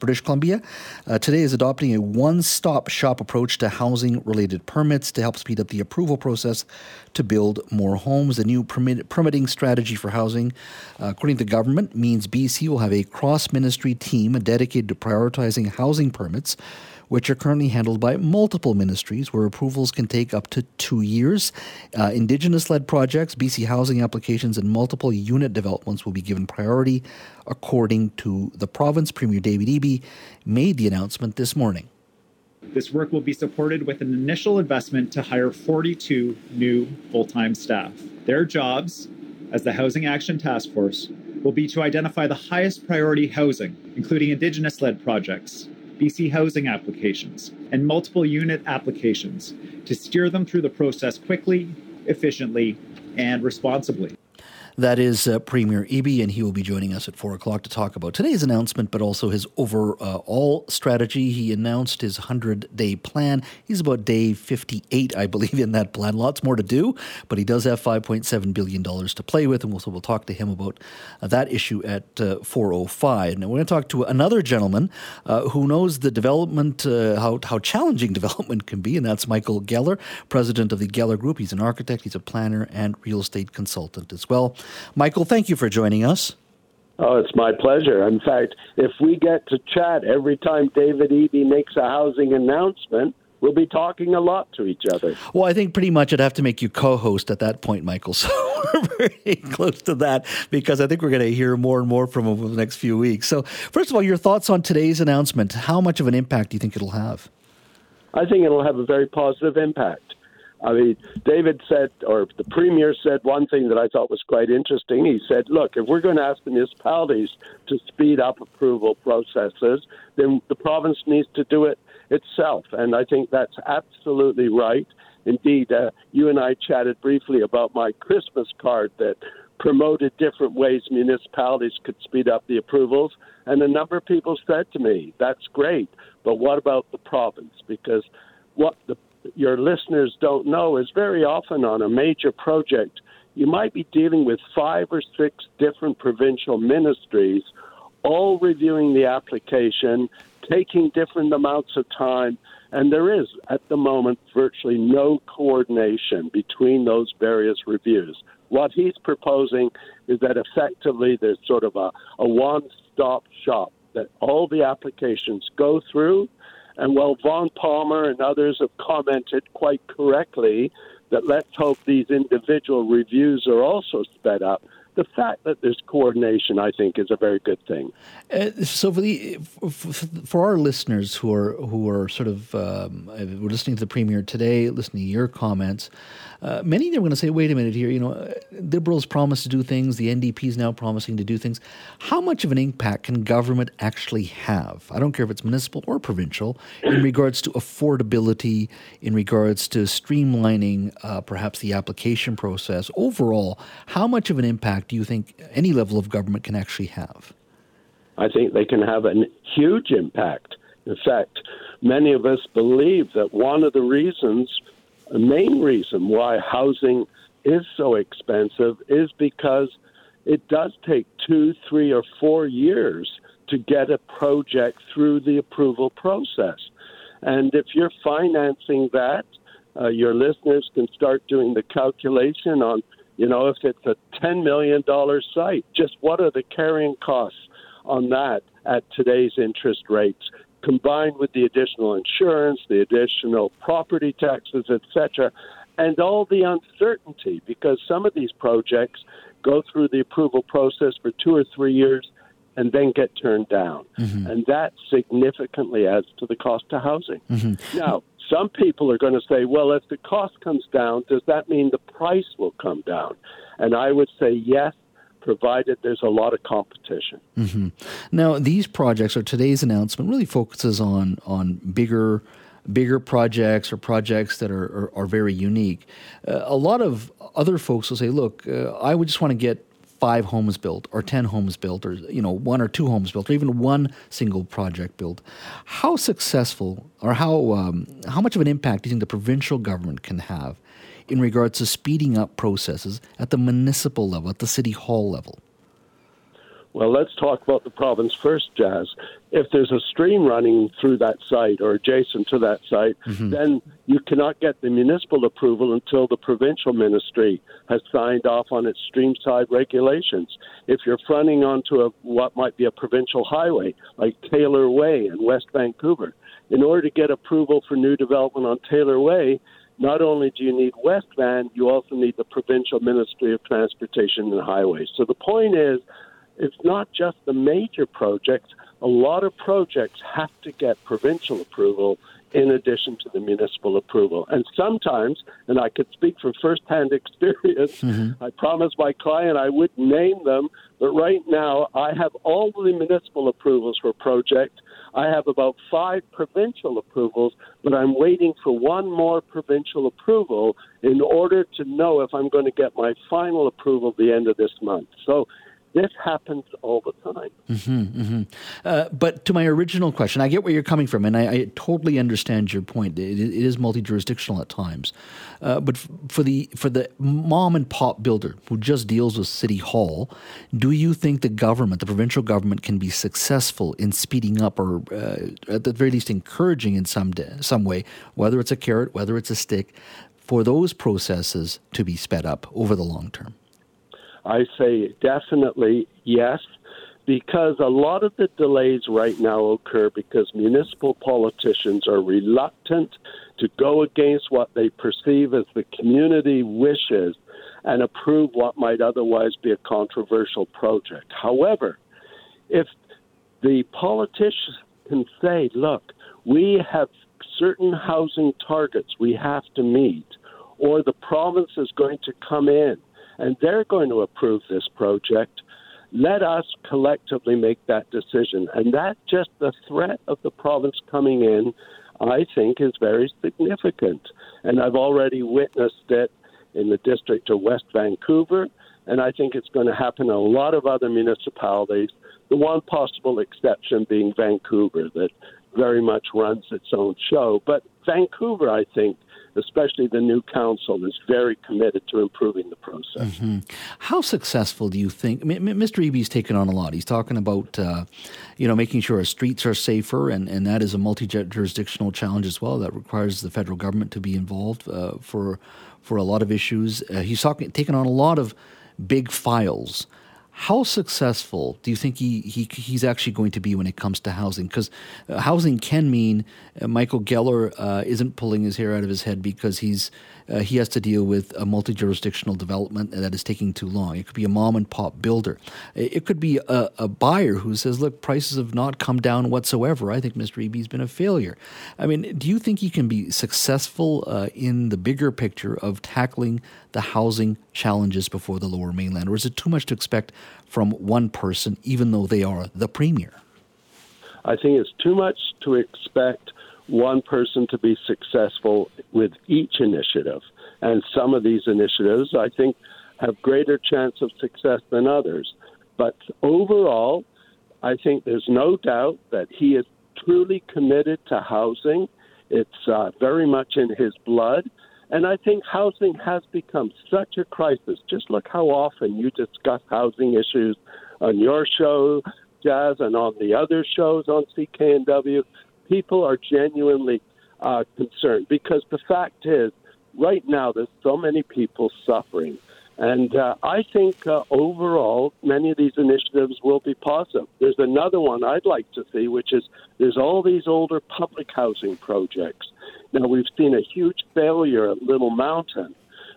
British Columbia uh, today is adopting a one stop shop approach to housing related permits to help speed up the approval process to build more homes. The new permit- permitting strategy for housing, uh, according to the government, means BC will have a cross ministry team dedicated to prioritizing housing permits which are currently handled by multiple ministries, where approvals can take up to two years. Uh, Indigenous led projects, BC housing applications, and multiple unit developments will be given priority, according to the province. Premier David Eby made the announcement this morning. This work will be supported with an initial investment to hire 42 new full time staff. Their jobs, as the Housing Action Task Force, will be to identify the highest priority housing, including Indigenous led projects, BC housing applications, and multiple unit applications to steer them through the process quickly, efficiently, and responsibly. That is uh, Premier Eby, and he will be joining us at 4 o'clock to talk about today's announcement, but also his overall strategy. He announced his 100 day plan. He's about day 58, I believe, in that plan. Lots more to do, but he does have $5.7 billion to play with, and we'll, so we'll talk to him about uh, that issue at uh, 4.05. Now, we're going to talk to another gentleman uh, who knows the development, how, how challenging development can be, and that's Michael Geller, president of the Geller Group. He's an architect, he's a planner, and real estate consultant as well. Michael, thank you for joining us. Oh, it's my pleasure. In fact, if we get to chat every time David Eby makes a housing announcement, we'll be talking a lot to each other. Well, I think pretty much I'd have to make you co-host at that point, Michael. So we're very close to that because I think we're going to hear more and more from him over the next few weeks. So, first of all, your thoughts on today's announcement? How much of an impact do you think it'll have? I think it'll have a very positive impact. I mean, David said, or the premier said one thing that I thought was quite interesting. He said, look, if we're going to ask municipalities to speed up approval processes, then the province needs to do it itself. And I think that's absolutely right. Indeed, uh, you and I chatted briefly about my Christmas card that promoted different ways municipalities could speed up the approvals. And a number of people said to me, that's great, but what about the province? Because what the your listeners don't know is very often on a major project, you might be dealing with five or six different provincial ministries, all reviewing the application, taking different amounts of time, and there is, at the moment, virtually no coordination between those various reviews. What he's proposing is that effectively there's sort of a, a one stop shop that all the applications go through and while Vaughn Palmer and others have commented quite correctly that let's hope these individual reviews are also sped up, the fact that there's coordination, I think, is a very good thing. Uh, so, for the for our listeners who are who are sort of um, we're listening to the premier today, listening to your comments, uh, many of them are going to say, "Wait a minute here. You know, Liberals promised to do things. The NDP is now promising to do things. How much of an impact can government actually have? I don't care if it's municipal or provincial, in regards to affordability, in regards to streamlining, uh, perhaps the application process. Overall, how much of an impact do you think any level of government can actually have? I think they can have a huge impact. In fact, many of us believe that one of the reasons, the main reason why housing is so expensive is because it does take two, three, or four years to get a project through the approval process. And if you're financing that, uh, your listeners can start doing the calculation on, you know, if it's a $10 million site, just what are the carrying costs on that at today's interest rates, combined with the additional insurance, the additional property taxes, etc., and all the uncertainty because some of these projects go through the approval process for two or three years and then get turned down. Mm-hmm. And that significantly adds to the cost of housing. Mm-hmm. Now, some people are going to say, well, if the cost comes down, does that mean the price will come down? And I would say yes, provided there's a lot of competition. Mm-hmm. Now, these projects or today's announcement really focuses on on bigger bigger projects or projects that are, are, are very unique. Uh, a lot of other folks will say, look, uh, I would just want to get five homes built or 10 homes built or you know one or two homes built or even one single project built how successful or how um, how much of an impact do you think the provincial government can have in regards to speeding up processes at the municipal level, at the city hall level? Well, let's talk about the province first, Jas. If there's a stream running through that site or adjacent to that site, mm-hmm. then you cannot get the municipal approval until the provincial ministry has signed off on its streamside regulations. If you're fronting onto a, what might be a provincial highway, like Taylor Way in West Vancouver, in order to get approval for new development on Taylor Way, not only do you need West Van, you also need the provincial Ministry of Transportation and Highways. So the point is, it's not just the major projects. A lot of projects have to get provincial approval in addition to the municipal approval. And sometimes, and I could speak from firsthand experience, mm-hmm. I promised my client I would name them, but right now I have all the municipal approvals for project. I have about five provincial approvals, but I'm waiting for one more provincial approval in order to know if I'm going to get my final approval at the end of this month. So this happens all the time. Mm-hmm, mm-hmm. Uh, but to my original question, I get where you're coming from, and I, I totally understand your point. it, it is multi jurisdictional at times, uh, but f- for the for the mom and pop builder who just deals with City Hall, do you think the government, the provincial government, can be successful in speeding up, or uh, at the very least encouraging in some de- some way, whether it's a carrot, whether it's a stick, for those processes to be sped up over the long term? I say definitely yes, because a lot of the delays right now occur because municipal politicians are reluctant to go against what they perceive as the community wishes and approve what might otherwise be a controversial project. However, if the politicians can say, look, we have certain housing targets we have to meet, or the province is going to come in and they're going to approve this project. Let us collectively make that decision. And that just the threat of the province coming in, I think, is very significant. And I've already witnessed it in the district of West Vancouver, and I think it's going to happen in a lot of other municipalities. The one possible exception being Vancouver, that very much runs its own show. But Vancouver, I think, especially the new council, is very committed to improving the process. Mm-hmm. How successful do you think? I mean, Mr. Eby's taken on a lot. He's talking about, uh, you know, making sure our streets are safer, and, and that is a multi-jurisdictional challenge as well. That requires the federal government to be involved uh, for for a lot of issues. Uh, he's talking, taken on a lot of big files. How successful do you think he, he he's actually going to be when it comes to housing? Because uh, housing can mean uh, Michael Geller uh, isn't pulling his hair out of his head because he's uh, he has to deal with a multi jurisdictional development that is taking too long. It could be a mom and pop builder. It could be a, a buyer who says, "Look, prices have not come down whatsoever. I think Mr. Eby's been a failure." I mean, do you think he can be successful uh, in the bigger picture of tackling the housing challenges before the Lower Mainland, or is it too much to expect from one person, even though they are the premier? I think it's too much to expect one person to be successful with each initiative. And some of these initiatives, I think, have greater chance of success than others. But overall, I think there's no doubt that he is truly committed to housing. It's uh, very much in his blood. And I think housing has become such a crisis. Just look how often you discuss housing issues on your show, Jas, and on the other shows on CKNW people are genuinely uh, concerned because the fact is, right now, there's so many people suffering. And uh, I think uh, overall, many of these initiatives will be positive. There's another one I'd like to see, which is there's all these older public housing projects. Now, we've seen a huge failure at Little Mountain,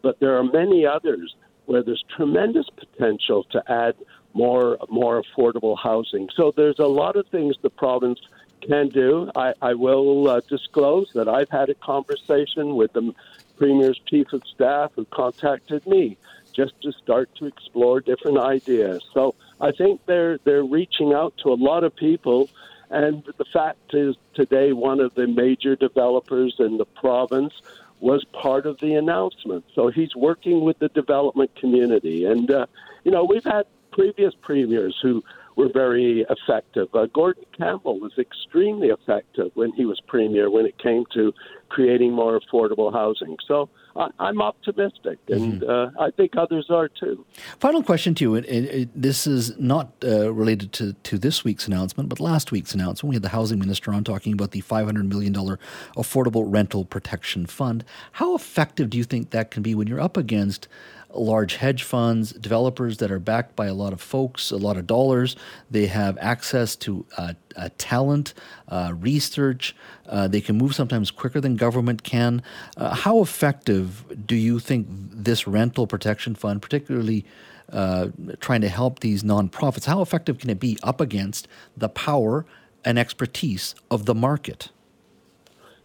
but there are many others where there's tremendous potential to add more more affordable housing. So there's a lot of things the province can do. I, I will uh, disclose that I've had a conversation with the Premier's Chief of Staff who contacted me just to start to explore different ideas. So I think they're they're reaching out to a lot of people. And the fact is, today one of the major developers in the province was part of the announcement. So he's working with the development community. And, uh, you know, we've had previous premiers who were very effective. Uh, Gordon Campbell was extremely effective when he was premier when it came to creating more affordable housing. So I, am optimistic, and mm-hmm. uh, I think others are too. Final question to you. It, it, it, this is not uh, related to, to this week's announcement, but last week's announcement. We had the housing minister on talking about the $500 million Affordable Rental Protection Fund. How effective do you think that can be when you're up against large hedge funds, developers that are backed by a lot of folks, a lot of dollars. They have access to uh, uh, talent, uh, research. Uh, they can move sometimes quicker than government can. Uh, how effective do you think this rental protection fund, particularly uh, trying to help these nonprofits, how effective can it be up against the power and expertise of the market?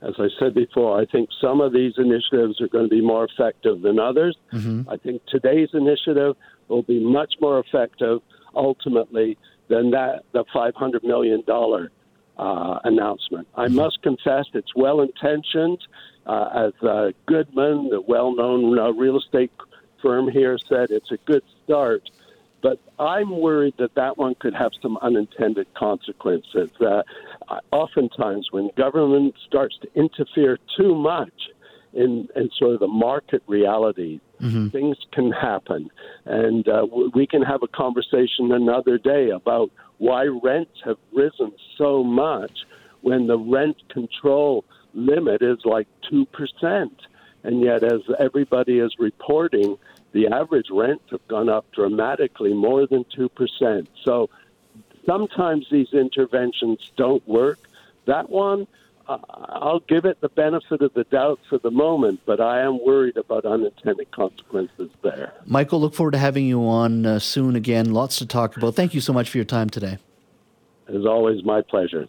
As I said before, I think some of these initiatives are going to be more effective than others. Mm-hmm. I think today's initiative will be much more effective ultimately than that the $500 million uh, announcement. I mm-hmm. must confess it's well intentioned. Uh, as uh, Goodman, the well known uh, real estate firm here, said, it's a good start. But I'm worried that that one could have some unintended consequences. Oftentimes, when government starts to interfere too much in, in sort of the market reality, mm-hmm. things can happen. And uh, we can have a conversation another day about why rents have risen so much when the rent control limit is like 2%. And yet, as everybody is reporting, the average rents have gone up dramatically, more than 2%. So sometimes these interventions don't work. That one, uh, I'll give it the benefit of the doubt for the moment, but I am worried about unintended consequences there. Michael, look forward to having you on uh, soon again. Lots to talk about. Thank you so much for your time today. It is always my pleasure.